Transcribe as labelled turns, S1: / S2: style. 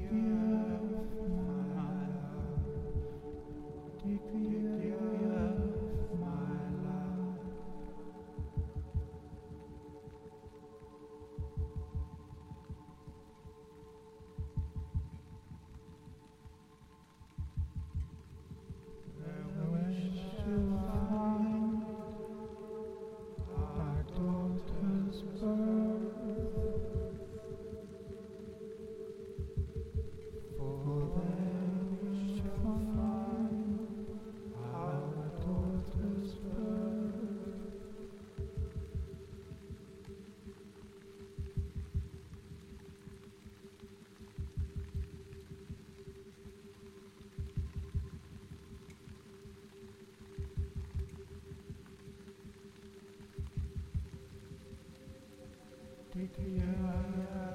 S1: Take Take care, my love.